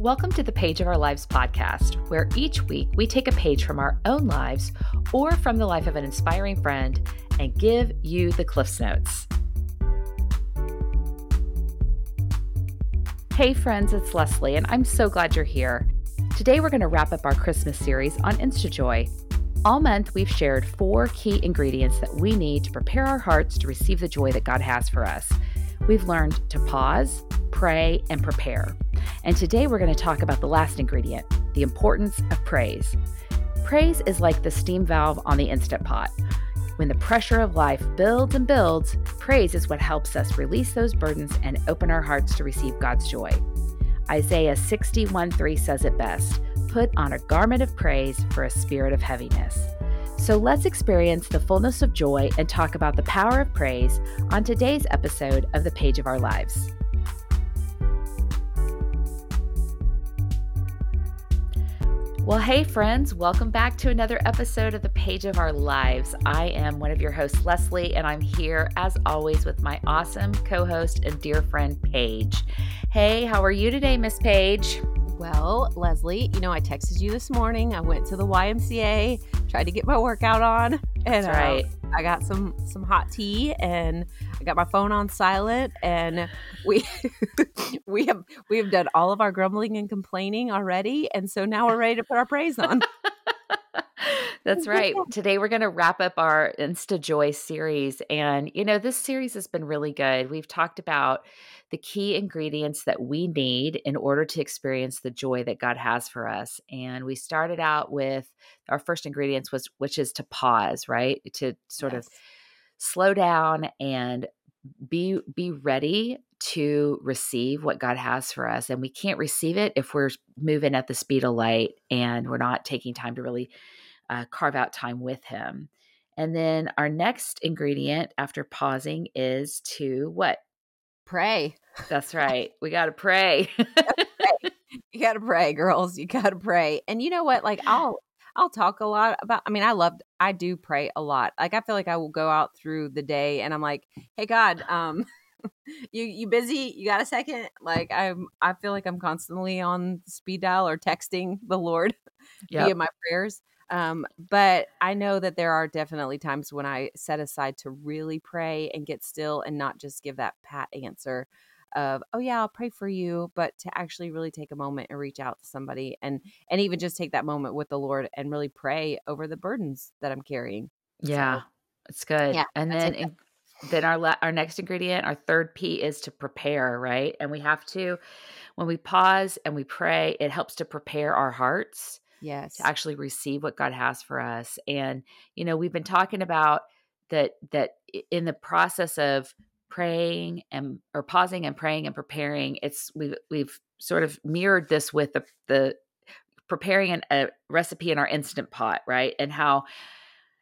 Welcome to the Page of Our Lives podcast, where each week we take a page from our own lives or from the life of an inspiring friend and give you the Cliffs Notes. Hey, friends, it's Leslie, and I'm so glad you're here. Today we're going to wrap up our Christmas series on InstaJoy. All month, we've shared four key ingredients that we need to prepare our hearts to receive the joy that God has for us. We've learned to pause, pray, and prepare. And today we're going to talk about the last ingredient the importance of praise. Praise is like the steam valve on the Instant Pot. When the pressure of life builds and builds, praise is what helps us release those burdens and open our hearts to receive God's joy. Isaiah 61 3 says it best Put on a garment of praise for a spirit of heaviness. So let's experience the fullness of joy and talk about the power of praise on today's episode of The Page of Our Lives. Well, hey, friends, welcome back to another episode of The Page of Our Lives. I am one of your hosts, Leslie, and I'm here as always with my awesome co host and dear friend, Paige. Hey, how are you today, Miss Paige? Well, Leslie, you know, I texted you this morning. I went to the YMCA, tried to get my workout on, and That's right. Uh, I got some some hot tea and I got my phone on silent and we we have we have done all of our grumbling and complaining already and so now we're ready to put our praise on. That's right. Today we're going to wrap up our Insta Joy series and you know this series has been really good. We've talked about the key ingredients that we need in order to experience the joy that God has for us. And we started out with our first ingredients was which is to pause, right? To sort yes. of slow down and be be ready to receive what God has for us. And we can't receive it if we're moving at the speed of light and we're not taking time to really uh, carve out time with Him. And then our next ingredient after pausing is to what? Pray. That's right. We got to pray. you got to pray, girls. You got to pray. And you know what? Like I'll I'll talk a lot about I mean, I love I do pray a lot. Like I feel like I will go out through the day and I'm like, "Hey God, um you you busy? You got a second? Like I'm I feel like I'm constantly on speed dial or texting the Lord yep. via my prayers. Um, but I know that there are definitely times when I set aside to really pray and get still and not just give that pat answer of oh yeah i'll pray for you but to actually really take a moment and reach out to somebody and and even just take that moment with the lord and really pray over the burdens that i'm carrying. Yeah so, it's good. Yeah and then in, then our la- our next ingredient our third p is to prepare right? And we have to when we pause and we pray it helps to prepare our hearts yes. to actually receive what god has for us and you know we've been talking about that that in the process of praying and or pausing and praying and preparing it's we've we've sort of mirrored this with the the preparing an, a recipe in our instant pot right? And how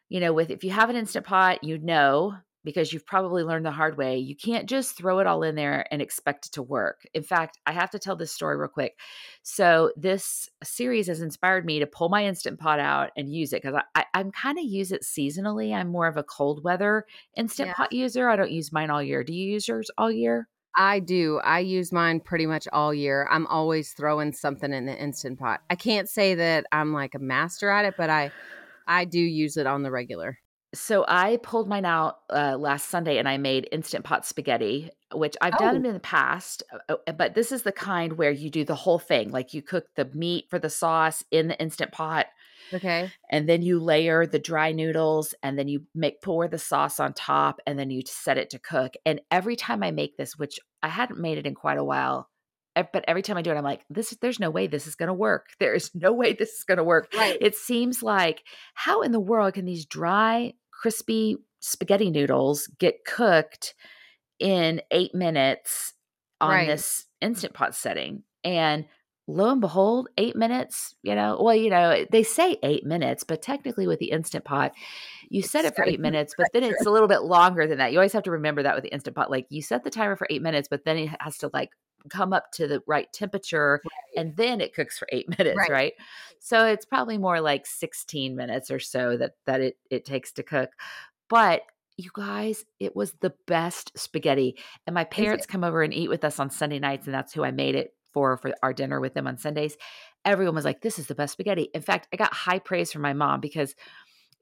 you know with if you have an instant pot you know because you've probably learned the hard way. You can't just throw it all in there and expect it to work. In fact, I have to tell this story real quick. So, this series has inspired me to pull my Instant Pot out and use it because I, I, am kind of use it seasonally. I'm more of a cold weather Instant yeah. Pot user. I don't use mine all year. Do you use yours all year? I do. I use mine pretty much all year. I'm always throwing something in the Instant Pot. I can't say that I'm like a master at it, but I I do use it on the regular so I pulled mine out uh, last Sunday and I made instant pot spaghetti, which I've oh. done in the past, uh, uh, but this is the kind where you do the whole thing. Like you cook the meat for the sauce in the instant pot. Okay. And then you layer the dry noodles and then you make pour the sauce on top and then you set it to cook. And every time I make this, which I hadn't made it in quite a while, but every time I do it, I'm like, this there's no way this is gonna work. There is no way this is gonna work. Right. It seems like how in the world can these dry crispy spaghetti noodles get cooked in eight minutes on right. this instant pot setting. And lo and behold, eight minutes, you know, well, you know, they say eight minutes, but technically with the instant pot, you set it for eight minutes, but then it's a little bit longer than that. You always have to remember that with the instant pot. Like you set the timer for eight minutes, but then it has to like come up to the right temperature right. and then it cooks for eight minutes right. right. so it's probably more like 16 minutes or so that that it it takes to cook but you guys it was the best spaghetti and my parents come over and eat with us on sunday nights and that's who i made it for for our dinner with them on Sundays. Everyone was like, "This is the best spaghetti." In fact, I got high praise from my mom because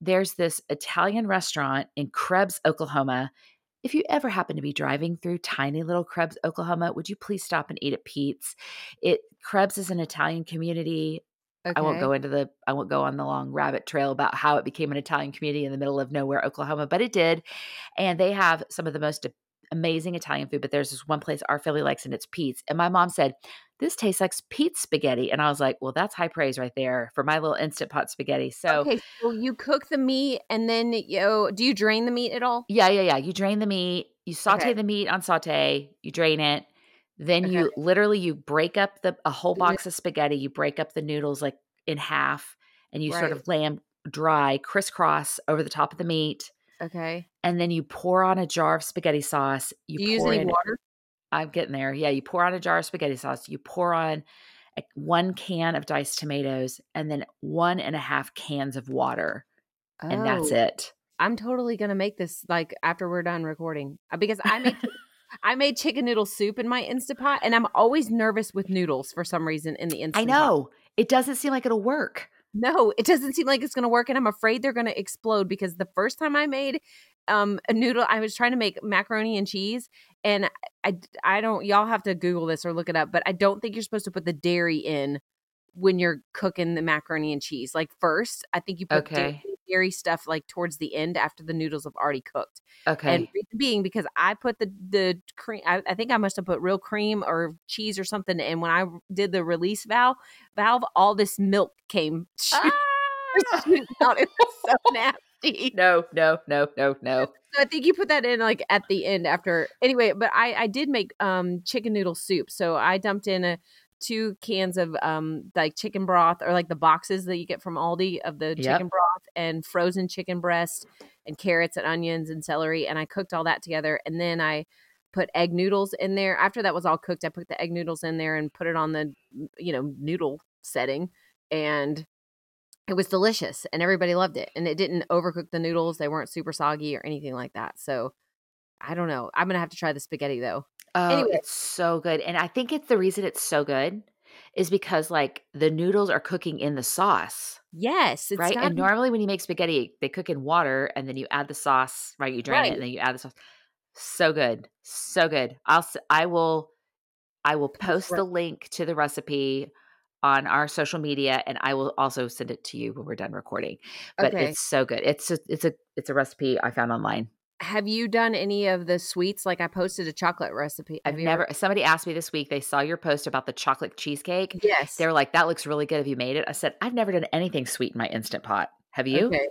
there's this Italian restaurant in Krebs, Oklahoma. If you ever happen to be driving through tiny little Krebs, Oklahoma, would you please stop and eat at Pete's? It Krebs is an Italian community. Okay. I won't go into the I won't go on the long rabbit trail about how it became an Italian community in the middle of nowhere, Oklahoma, but it did. And they have some of the most amazing Italian food, but there's this one place our family likes and it's Pete's. And my mom said, This tastes like Pete's spaghetti. And I was like, Well, that's high praise right there for my little instant pot spaghetti. So okay, so you cook the meat and then you oh, know, do you drain the meat at all? yeah, yeah, yeah. You drain the meat, you saute Okay. the meat on saute, you drain it. Then Okay. you literally you break up the a whole mm-hmm. box of spaghetti, you break up the noodles like in half and you sort of lay them dry crisscross over the top of the meat. Okay. And then you pour on a jar of spaghetti sauce. You do you use any in water? I'm getting there. Yeah, you pour on a jar of spaghetti sauce. You pour on a, one can of diced tomatoes, and then one and a half cans of water, and that's Oh, it. I'm totally gonna make this like after we're done recording uh, because I made I made chicken noodle soup in my Instapot, and I'm always nervous with noodles for some reason in the Instapot. I know it doesn't seem like it'll work. No, it doesn't seem like it's going to work, and I'm afraid they're going to explode because the first time I made um, a noodle, I was trying to make macaroni and cheese, and I, I don't. Y'all have to Google this or look it up, but I don't think you're supposed to put the dairy in when you're cooking the macaroni and cheese. Like first, I think you put Okay. dairy, dairy stuff like towards the end after the noodles have already cooked. Okay. And reason being because I put the the cream. I, I think I must have put real cream or cheese or something. And when I did the release valve, valve, all this milk came Ah! out. It was so nasty. no, no, no, no, no. So I think you put that in like at the end after. Anyway, but I I did make um chicken noodle soup. So I dumped in a two cans of um like chicken broth or like the boxes that you get from Aldi of the Yep. chicken broth and frozen chicken breast and carrots and onions and celery and I cooked all that together and then I put egg noodles in there. After that was all cooked, I put the egg noodles in there and put it on the you know noodle setting and it was delicious and everybody loved it and it didn't overcook the noodles. They weren't super soggy or anything like that. So I don't know. I'm going to have to try the spaghetti though. Oh, Anyway. it's so good. And I think it's the reason it's so good is because like the noodles are cooking in the sauce. Yes, it's right? gotta And normally when you make spaghetti, they cook in water and then you add the sauce, right? You drain it and then you add the sauce. So good. So good. I'll I will I will post the link to the recipe on our social media and I will also send it to you when we're done recording. But Okay. it's so good. It's a, it's a it's a recipe I found online. Have you done any of the sweets? Like I posted a chocolate recipe. I've you never ever- somebody asked me this week, they saw your post about the chocolate cheesecake. Yes. They were like, that looks really good. Have you made it? I said, I've never done anything sweet in my instant pot. Have you? Okay.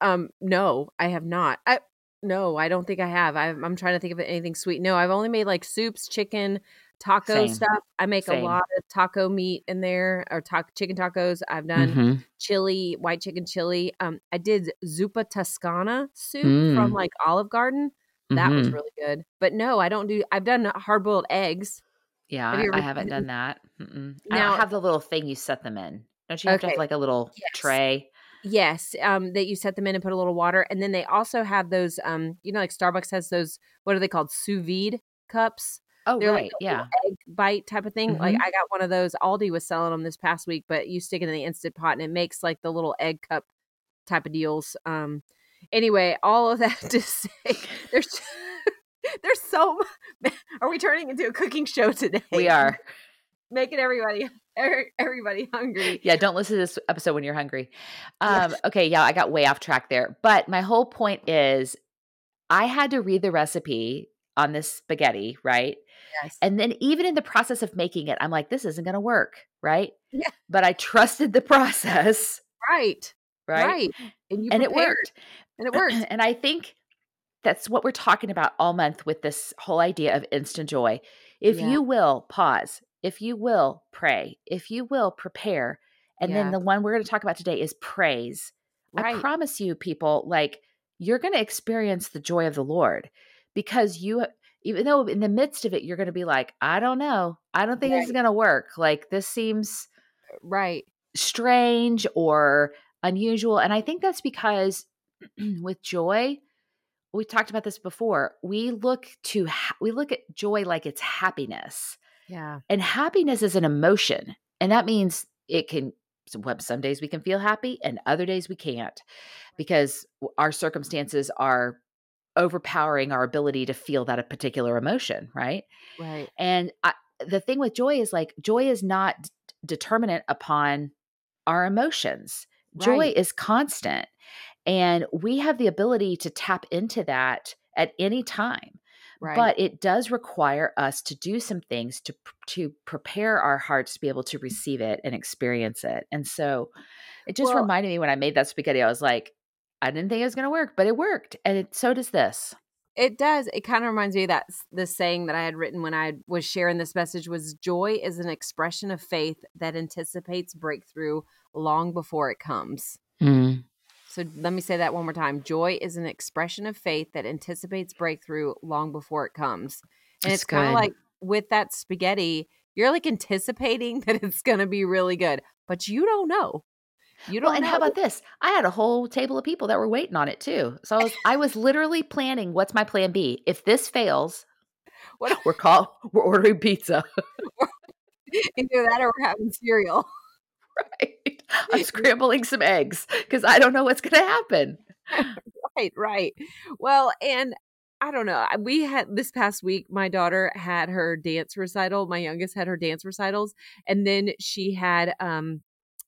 Um, no, I have not. I no, I don't think I have. I, I'm trying to think of anything sweet. No, I've only made like soups, chicken, taco Same. stuff. I make Same. a lot of taco meat in there or taco chicken tacos. I've done Mhm. chili, white chicken chili. Um, I did zuppa toscana soup Mm. from like Olive Garden. That was Mhm. really good. But no, I don't do. I've done hard boiled eggs. Yeah, Have I haven't done- that. Mm-mm. I Now- don't have the little thing you set them in. Don't you have to have like a little Yes. tray? Yes, um, that you set them in and put a little water, and then they also have those. Um, you know, like Starbucks has those. What are they called? Sous vide cups. Oh, They're right. like yeah. egg bite type of thing. Like Mhm. I got one of those. Aldi was selling them this past week, but you stick it in the instant pot and it makes like the little egg cup type of deals. Um, anyway, all of that to say, there's there's so. Are we turning into a cooking show today? We are. making everybody er- everybody hungry. Yeah, don't listen to this episode when you're hungry. Um, okay, yeah, I got way off track there. But my whole point is I had to read the recipe on this spaghetti, right? Yes. And then even in the process of making it, I'm like, this isn't gonna work, right? Yeah. But I trusted the process, right, right? right, and you And it worked. and it worked. and I think that's what we're talking about all month with this whole idea of instant joy. If Yeah. you will pause, if you will pray, if you will prepare, and Yeah. then the one we're going to talk about today is praise. Right. I promise you, people, like you're going to experience the joy of the Lord because you, even though in the midst of it, you're going to be like, I don't know, I don't think this is going to work. Like this seems uh, right. strange or unusual. And I think that's because with joy, we talked about this before. We look to ha- we look at joy like it's happiness. Yeah. And happiness is an emotion. And that means it can some days we can feel happy and other days we can't because our circumstances are overpowering our ability to feel that a particular emotion, right? Right. And I, the thing with joy is like joy is not d- determinate upon our emotions. Joy Right. is constant. And we have the ability to tap into that at any time. Right. But it does require us to do some things to to prepare our hearts to be able to receive it and experience it. And so it just Well- reminded me when I made that spaghetti, I was like, I didn't think it was going to work, but it worked. And it, so does this. It does. It kind of reminds me of that the saying that I had written when I was sharing this message was joy is an expression of faith that anticipates breakthrough long before it comes. Mm. So let me say that one more time. Joy is an expression of faith that anticipates breakthrough long before it comes. And That's it's kind of like with that spaghetti, you're like anticipating that it's going to be really good, but you don't know. You don't Well, and know. how about this? I had a whole table of people that were waiting on it too. So I was I was literally planning what's my plan B? If this fails, What- we're call we're ordering pizza. either that or we're having cereal? right? I'm scrambling some eggs because I don't know what's going to happen. right, right. Well, and I don't know. We had this past week, my daughter had her dance recital. My youngest had her dance recitals, and then she had um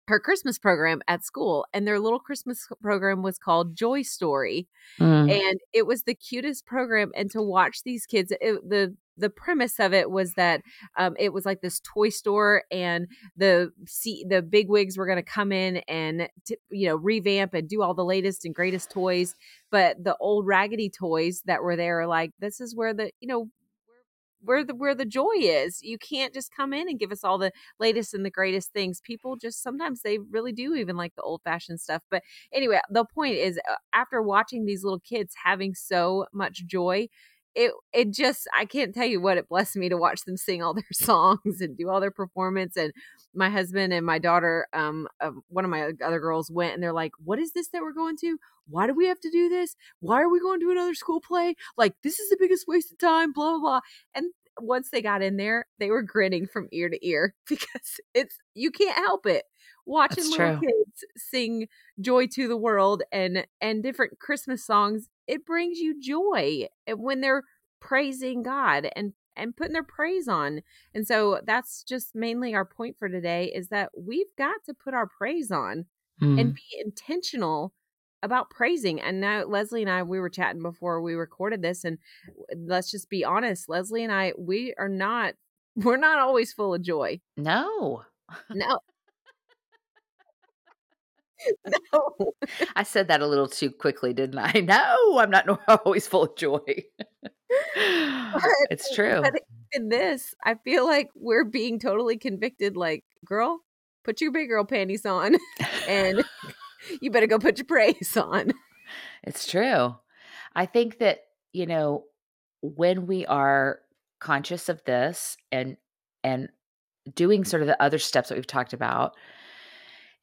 her Christmas program at school, and their little Christmas program was called Joy Story, and it was the cutest program. And to watch these kids, it, the the premise of it was that um, it was like this toy store, and the see the big wigs were going to come in and t- you know revamp and do all the latest and greatest toys. But the old raggedy toys that were there are like, this is where the you know where the where the joy is. You can't just come in and give us all the latest and the greatest things. People just sometimes they really do even like the old fashioned stuff. But anyway, the point is uh, after watching these little kids having so much joy, it it just I can't tell you what it blessed me to watch them sing all their songs and do all their performance and my husband and my daughter um uh, one of my other girls went and they're like what is this that we're going to? Why do we have to do this? Why are we going to another school play? Like this is the biggest waste of time blah blah blah. And once they got in there they were grinning from ear to ear because it's you can't help it watching That's little true. kids sing joy to the world and and different christmas songs it brings you joy and when they're praising god and and putting their praise on and so that's just mainly our point for today is that we've got to put our praise on Mm. and be intentional about praising. And now Leslie and I, we were chatting before we recorded this, and let's just be honest, Leslie and I, we are not, we're not always full of joy. no. No. no. I said that a little too quickly, didn't I? No, I'm not always full of joy. it's true. But in this, I feel like we're being totally convicted. Like, girl, put your big girl panties on, and you better go put your praise on. It's true. I think that, you know, when we are conscious of this and and doing sort of the other steps that we've talked about,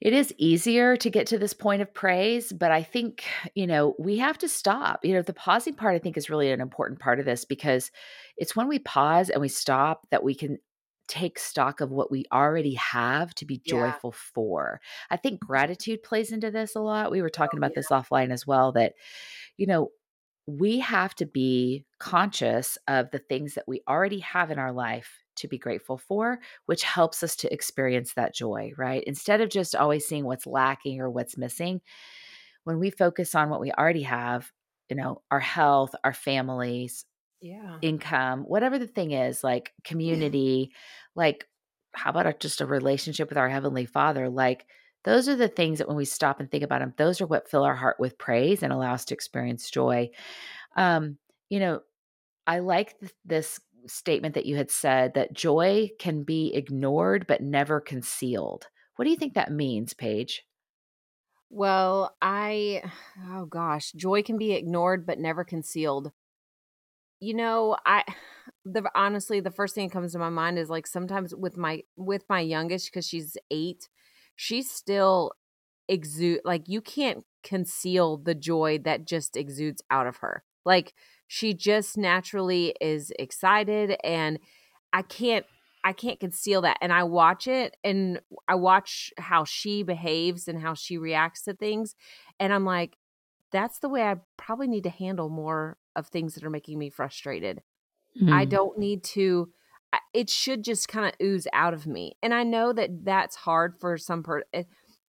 it is easier to get to this point of praise, but I think, you know, we have to stop. You know, the pausing part I think is really an important part of this because it's when we pause and we stop that we can take stock of what we already have to be Yeah. joyful for. I think gratitude plays into this a lot. We were talking Oh, about this offline as well that you know, we have to be conscious of the things that we already have in our life to be grateful for, which helps us to experience that joy, right? Instead of just always seeing what's lacking or what's missing, when we focus on what we already have, you know, our health, our families, Yeah. income, whatever the thing is, like community, like how about just a relationship with our heavenly Father? Like those are the things that when we stop and think about them, those are what fill our heart with praise and allow us to experience joy. Um, you know, I like th- this statement that you had said that joy can be ignored but never concealed. What do you think that means, Paige? Well, I, oh gosh, joy can be ignored but never concealed. You know, I, the honestly, the first thing that comes to my mind is like sometimes with my with my youngest because she's eight, she still exude like you can't conceal the joy that just exudes out of her. Like she just naturally is excited, and I can't I can't conceal that. And I watch it and I watch how she behaves and how she reacts to things. And I'm like, that's the way I probably need to handle more of things that are making me frustrated. Mm-hmm. I don't need to, it should just kind of ooze out of me. And I know that that's hard for some per eh,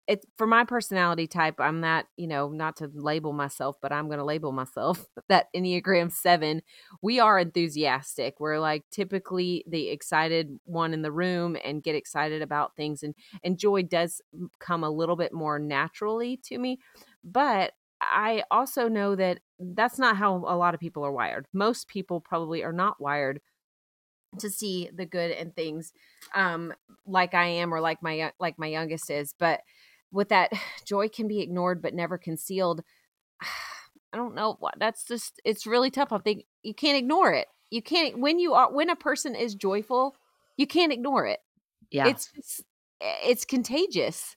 it's for my personality type, I'm not, you know, not to label myself, but I'm going to label myself that Enneagram 7. We are enthusiastic. We're like typically the excited one in the room and get excited about things and and joy does come a little bit more naturally to me. But I also know that that's not how a lot of people are wired. Most people probably are not wired to see the good in things um like I am or like my like my youngest is but with that joy can be ignored but never concealed i don't know what that's just it's really tough. I think you can't ignore it. You can't when you are when a person is joyful you can't ignore it. Yeah. It's just, eh, it's contagious.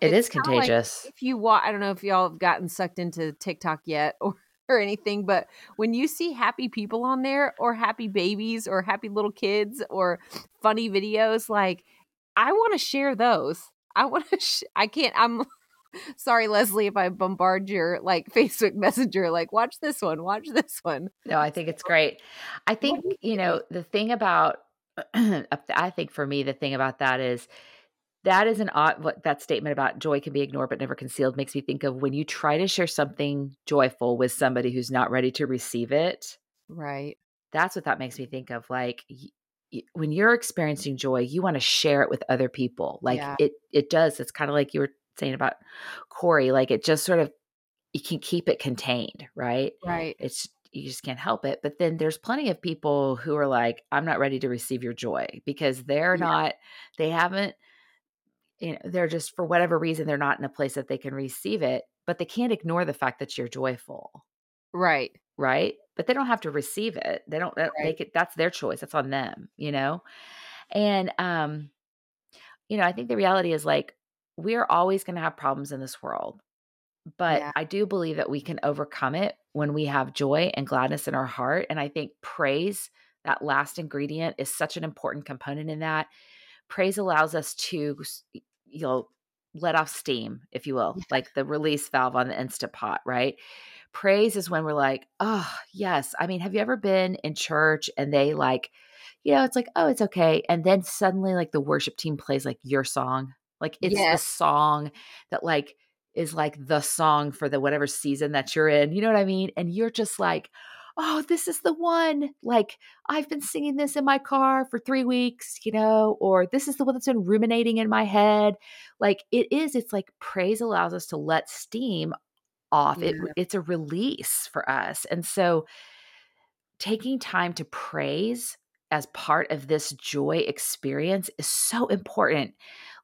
It it's is contagious like if you watch i don't know if y'all have gotten sucked into tiktok yet or or anything but when you see happy people on there or happy babies or happy little kids or funny videos like i want to share those I want to. Sh- I can't. I'm sorry, Leslie, if I bombard your like Facebook Messenger. Like, watch this one. Watch this one. No, I think it's great. I think you know the thing about. I think for me, the thing about that is that is an odd what that statement about joy can be ignored but never concealed makes me think of when you try to share something joyful with somebody who's not ready to receive it right that's what that makes me think of like when you're experiencing joy, you want to share it with other people. Like yeah. it, it does. It's kind of like you were saying about Corey. Like it just sort of, you can keep it contained, right? Right. It's you just can't help it. But then there's plenty of people who are like, I'm not ready to receive your joy because they're yeah. not, they haven't, you know, they're just for whatever reason they're not in a place that they can receive it, but they can't ignore the fact that you're joyful. Right. Right but they don't have to receive it. They don't right. they could that's their choice. That's on them, you know? And um you know, I think the reality is like we're always going to have problems in this world. But yeah. I do believe that we can overcome it when we have joy and gladness in our heart and I think praise that last ingredient is such an important component in that. Praise allows us to you know let off steam, if you will, like the release valve on the instant pot, right? Praise is when we're like, oh, yes. I mean, have you ever been in church and they like, you know, it's like, oh, it's okay. And then suddenly, like, the worship team plays like your song. Like, it's yes. the song that, like, is like the song for the whatever season that you're in. You know what I mean? And you're just like, oh, this is the one. Like, I've been singing this in my car for three weeks, you know, or this is the one that's been ruminating in my head. Like, it is, it's like praise allows us to let steam off. Yeah. It, it's a release for us. And so taking time to praise as part of this joy experience is so important.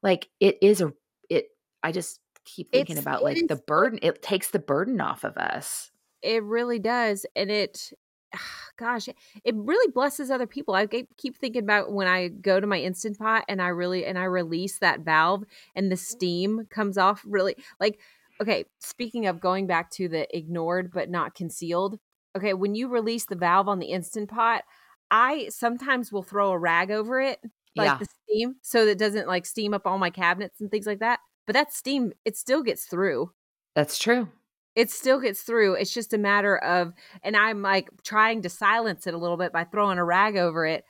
Like it is a it I just keep thinking it's, about like the burden it takes the burden off of us. It really does and it gosh, it really blesses other people. I keep thinking about when I go to my instant pot and I really and I release that valve and the steam comes off really like okay, speaking of going back to the ignored but not concealed, okay, when you release the valve on the instant pot, I sometimes will throw a rag over it, like yeah. the steam, so that doesn't like steam up all my cabinets and things like that. But that steam, it still gets through. That's true. It still gets through. It's just a matter of, and I'm like trying to silence it a little bit by throwing a rag over it,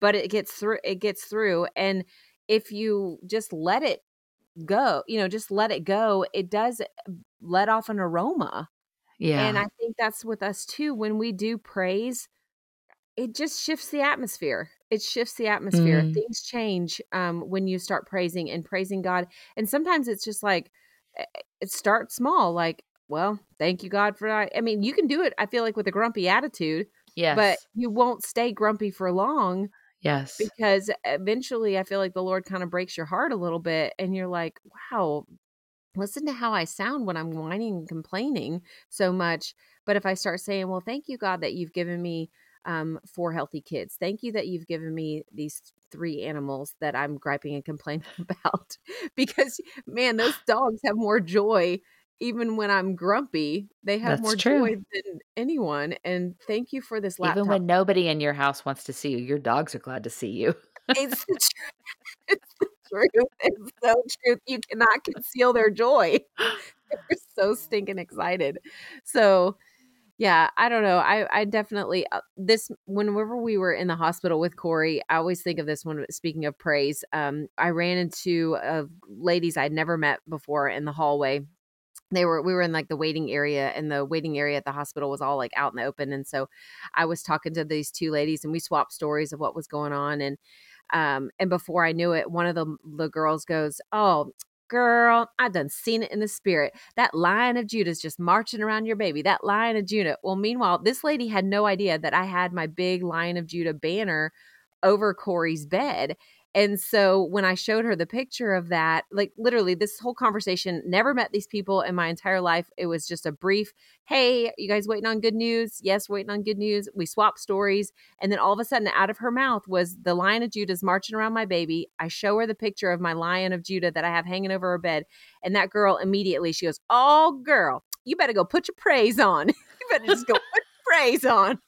but it gets through. It gets through, and if you just let it go, you know, just let it go, it does let off an aroma. Yeah. And I think that's with us too. When we do praise, it just shifts the atmosphere. It shifts the atmosphere. Mm. Things change um, when you start praising and praising God. And sometimes it's just like, eh, eh, it starts small, like, well, thank you, God, for that. I mean, you can do it, I feel like, with a grumpy attitude. Yes. But you won't stay grumpy for long Yes. Because eventually I feel like the Lord kind of breaks your heart a little bit and you're like, wow, listen to how I sound when I'm whining and complaining so much. But if I start saying, well, thank you, God, that you've given me um, four healthy kids. Thank you that you've given me these three animals that I'm griping and complaining about. because, man, those dogs have more joy even when I'm grumpy, they have That's more true. joy than anyone. And thank you for this laptop. Even when nobody in your house wants to see you, your dogs are glad to see you. it's the truth. It's the truth. It's so true. You cannot conceal their joy. They're so stinking excited. So, yeah, I don't know. I I definitely uh, this whenever we were in the hospital with Corey, I always think of this one. Speaking of praise, um, I ran into uh, ladies I'd never met before in the hallway. They were we were in like the waiting area, and the waiting area at the hospital was all like out in the open. And so, I was talking to these two ladies, and we swapped stories of what was going on. And um, and before I knew it, one of the the girls goes, "Oh, Girl, I done seen it in the spirit. That lion of Judah's just marching around your baby. That lion of Judah. Well, meanwhile, this lady had no idea that I had my big lion of Judah banner over Corey's bed. And so when I showed her the picture of that, like literally this whole conversation, never met these people in my entire life. It was just a brief, hey, you guys waiting on good news? Yes, waiting on good news. We swapped stories. And then all of a sudden, out of her mouth was the lion of Judah's marching around my baby. I show her the picture of my lion of Judah that I have hanging over her bed. And that girl immediately, she goes, Oh, girl, you better go put your praise on. you better just go put your praise on.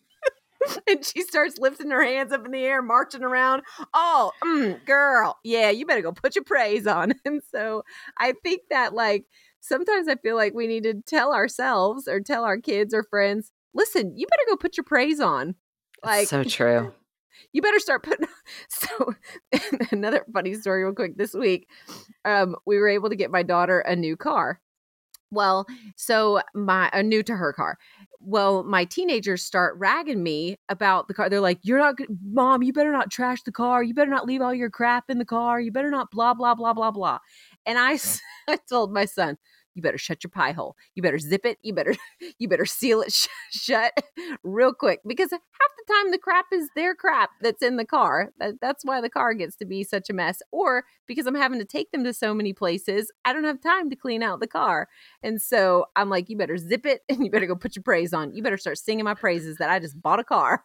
and she starts lifting her hands up in the air, marching around. Oh, mm, girl, yeah, you better go put your praise on. And so I think that, like, sometimes I feel like we need to tell ourselves or tell our kids or friends, listen, you better go put your praise on. Like, so true. You better start putting. So, another funny story, real quick. This week, um, we were able to get my daughter a new car. Well, so my a new to her car well, my teenagers start ragging me about the car. They're like, You're not, mom, you better not trash the car. You better not leave all your crap in the car. You better not blah, blah, blah, blah, blah. And I, I told my son, you better shut your pie hole. You better zip it. You better you better seal it sh- shut real quick because half the time the crap is their crap that's in the car. That, that's why the car gets to be such a mess. Or because I'm having to take them to so many places, I don't have time to clean out the car. And so I'm like, you better zip it and you better go put your praise on. You better start singing my praises that I just bought a car.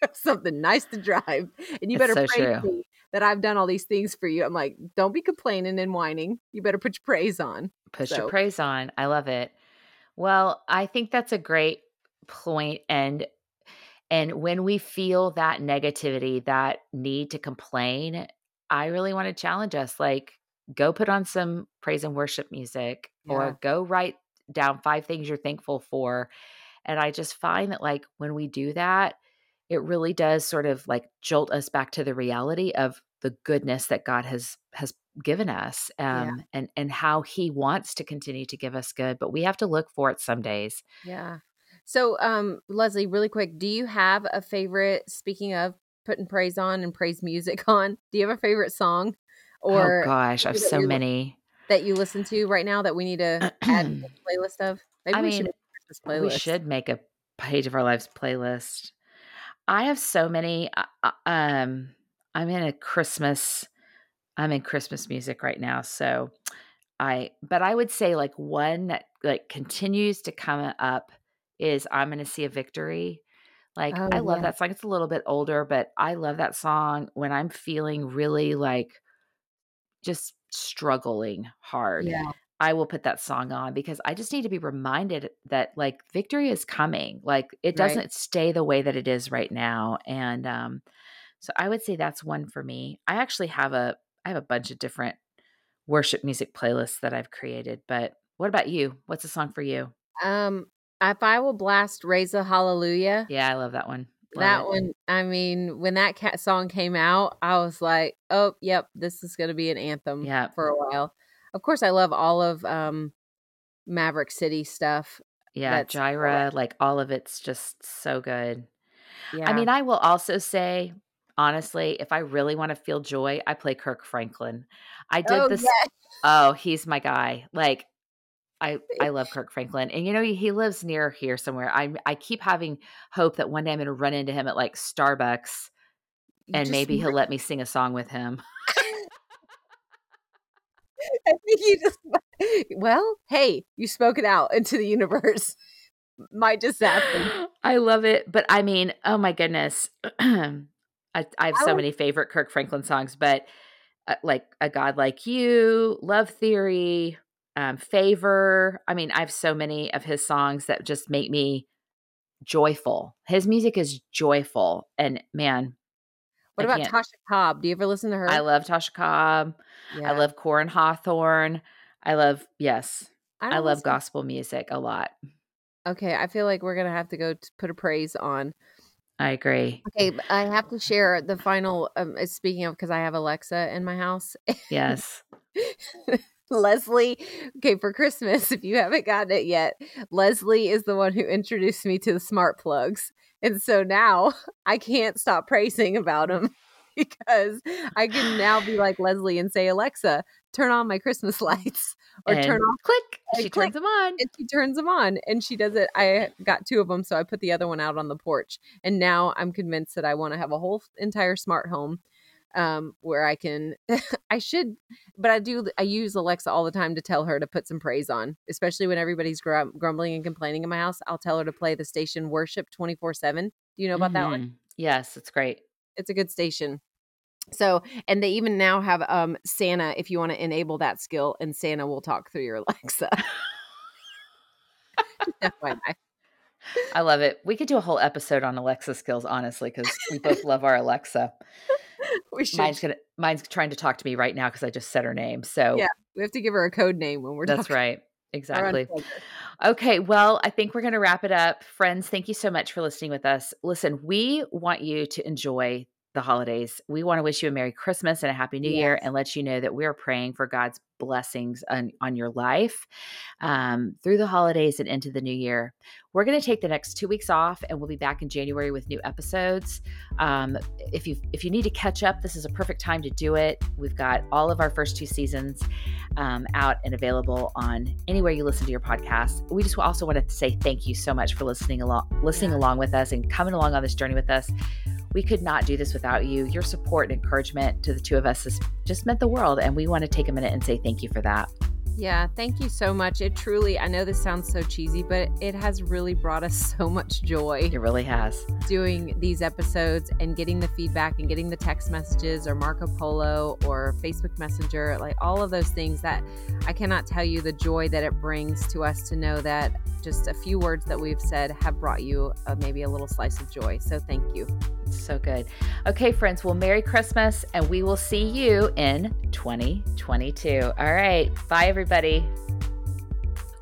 something nice to drive, and you better so praise me that I've done all these things for you. I'm like, don't be complaining and whining. You better put your praise on. Put so. your praise on. I love it. Well, I think that's a great point and and when we feel that negativity, that need to complain, I really want to challenge us like go put on some praise and worship music yeah. or go write down five things you're thankful for. And I just find that like when we do that, it really does sort of like jolt us back to the reality of the goodness that God has has given us um, yeah. and and how he wants to continue to give us good but we have to look for it some days. Yeah. So um leslie really quick do you have a favorite speaking of putting praise on and praise music on do you have a favorite song oh or oh gosh i have so many. that you listen to right now that we need to add to the playlist of? Maybe I we mean, should we should make a page of our lives playlist I have so many. Uh, uh, um, I'm in a Christmas. I'm in Christmas music right now, so I. But I would say like one that like continues to come up is "I'm going to see a victory." Like oh, I love yeah. that song. It's a little bit older, but I love that song when I'm feeling really like just struggling hard. Yeah. I will put that song on because I just need to be reminded that like victory is coming. Like it doesn't right. stay the way that it is right now. And um so I would say that's one for me. I actually have a I have a bunch of different worship music playlists that I've created, but what about you? What's a song for you? Um if I will blast Raise a Hallelujah. Yeah, I love that one. Love that it. one, I mean, when that cat song came out, I was like, "Oh, yep, this is going to be an anthem yeah. for a while." Of course, I love all of um, Maverick City stuff. Yeah, Jireh, like all of it's just so good. Yeah. I mean, I will also say, honestly, if I really want to feel joy, I play Kirk Franklin. I did oh, this. Yes. Oh, he's my guy. Like, I I love Kirk Franklin, and you know he, he lives near here somewhere. I I keep having hope that one day I'm going to run into him at like Starbucks, and Just maybe he'll let me sing a song with him. I think you just well, hey, you spoke it out into the universe. Might just happen. I love it, but I mean, oh my goodness, I, I, have so many favorite Kirk Franklin songs, but uh, like a God like you, Love Theory, um, Favor. I mean, I have so many of his songs that just make me joyful. His music is joyful, and man, What I about can't- Tasha Cobb? Do you ever listen to her? I love Tasha Cobb. Yeah. I love Koryn Hawthorne. I love yes. I, don't love listen- gospel music a lot. Okay, I feel like we're gonna have to go to put a praise on. I agree. Okay, I have to share the final. Um, uh, speaking of, because I have Alexa in my house. Yes. Leslie, okay, for Christmas, if you haven't gotten it yet, Leslie is the one who introduced me to the smart plugs. And so now I can't stop praising about mm. them because I can now be like Leslie and say, Alexa, turn on my Christmas lights or and turn off. click. She click. turns them on. And she turns them on and she does it. I got two of them, so I put the other one out on the porch. And now I'm convinced that I want to have a whole entire smart home um where i can i should but i do i use alexa all the time to tell her to put some praise on especially when everybody's grum- grumbling and complaining in my house i'll tell her to play the station worship 24 7 do you know about that one Mhm. Yes, it's great. it's a good station so and they even now have um santa if you want to enable that skill and santa will talk through your alexa I love it. We could do a whole episode on Alexa skills, honestly, because we both love our Alexa. we should Mine's gonna mine's trying to talk to me right now because I just said her name. So Yeah, we have to give her a code name when we're that's talking right. Exactly. Okay, well, I think we're going to wrap it up. Friends, thank you so much for listening with us. Listen, we want you to enjoy the holidays. We want to wish you a Merry Christmas and a Happy New Year and let you know that we are praying for God's blessings on, on your life um, through the holidays and into the new year. We're going to take the next two weeks off and we'll be back in January with new episodes. Um, if you if you need to catch up, this is a perfect time to do it. We've got all of our first two seasons um, out and available on anywhere you listen to your podcast. We just also want to say thank you so much for listening along, listening Yeah. along with us, and coming along on this journey with us. We could not do this without you. Your support and encouragement to the two of us has just meant the world, and we want to take a minute and say thank you for that. Yeah, thank you so much. It truly, I know this sounds so cheesy, but it has really brought us so much joy It really has. doing these episodes and getting the feedback and getting the text messages or Marco Polo or Facebook Messenger, like all of those things that I cannot tell you the joy that it brings to us to know that just a few words that we've said have brought you uh, maybe a little slice of joy. So thank you. So good. Okay, friends, well, Merry Christmas, and we will see you in 2022. All right. Bye, everybody.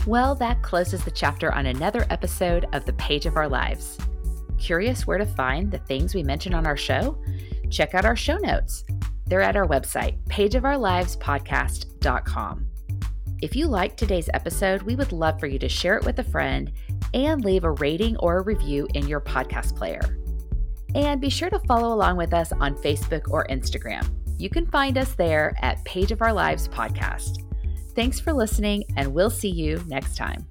Well, that closes the chapter on another episode of The Page of Our Lives. Curious where to find the things we mentioned on our show? Check out our show notes. They're at our website, pageofourlivespodcast.com. If you liked today's episode, we would love for you to share it with a friend and leave a rating or a review in your podcast player. And be sure to follow along with us on Facebook or Instagram. You can find us there at Page of Our Lives Podcast. Thanks for listening, and we'll see you next time.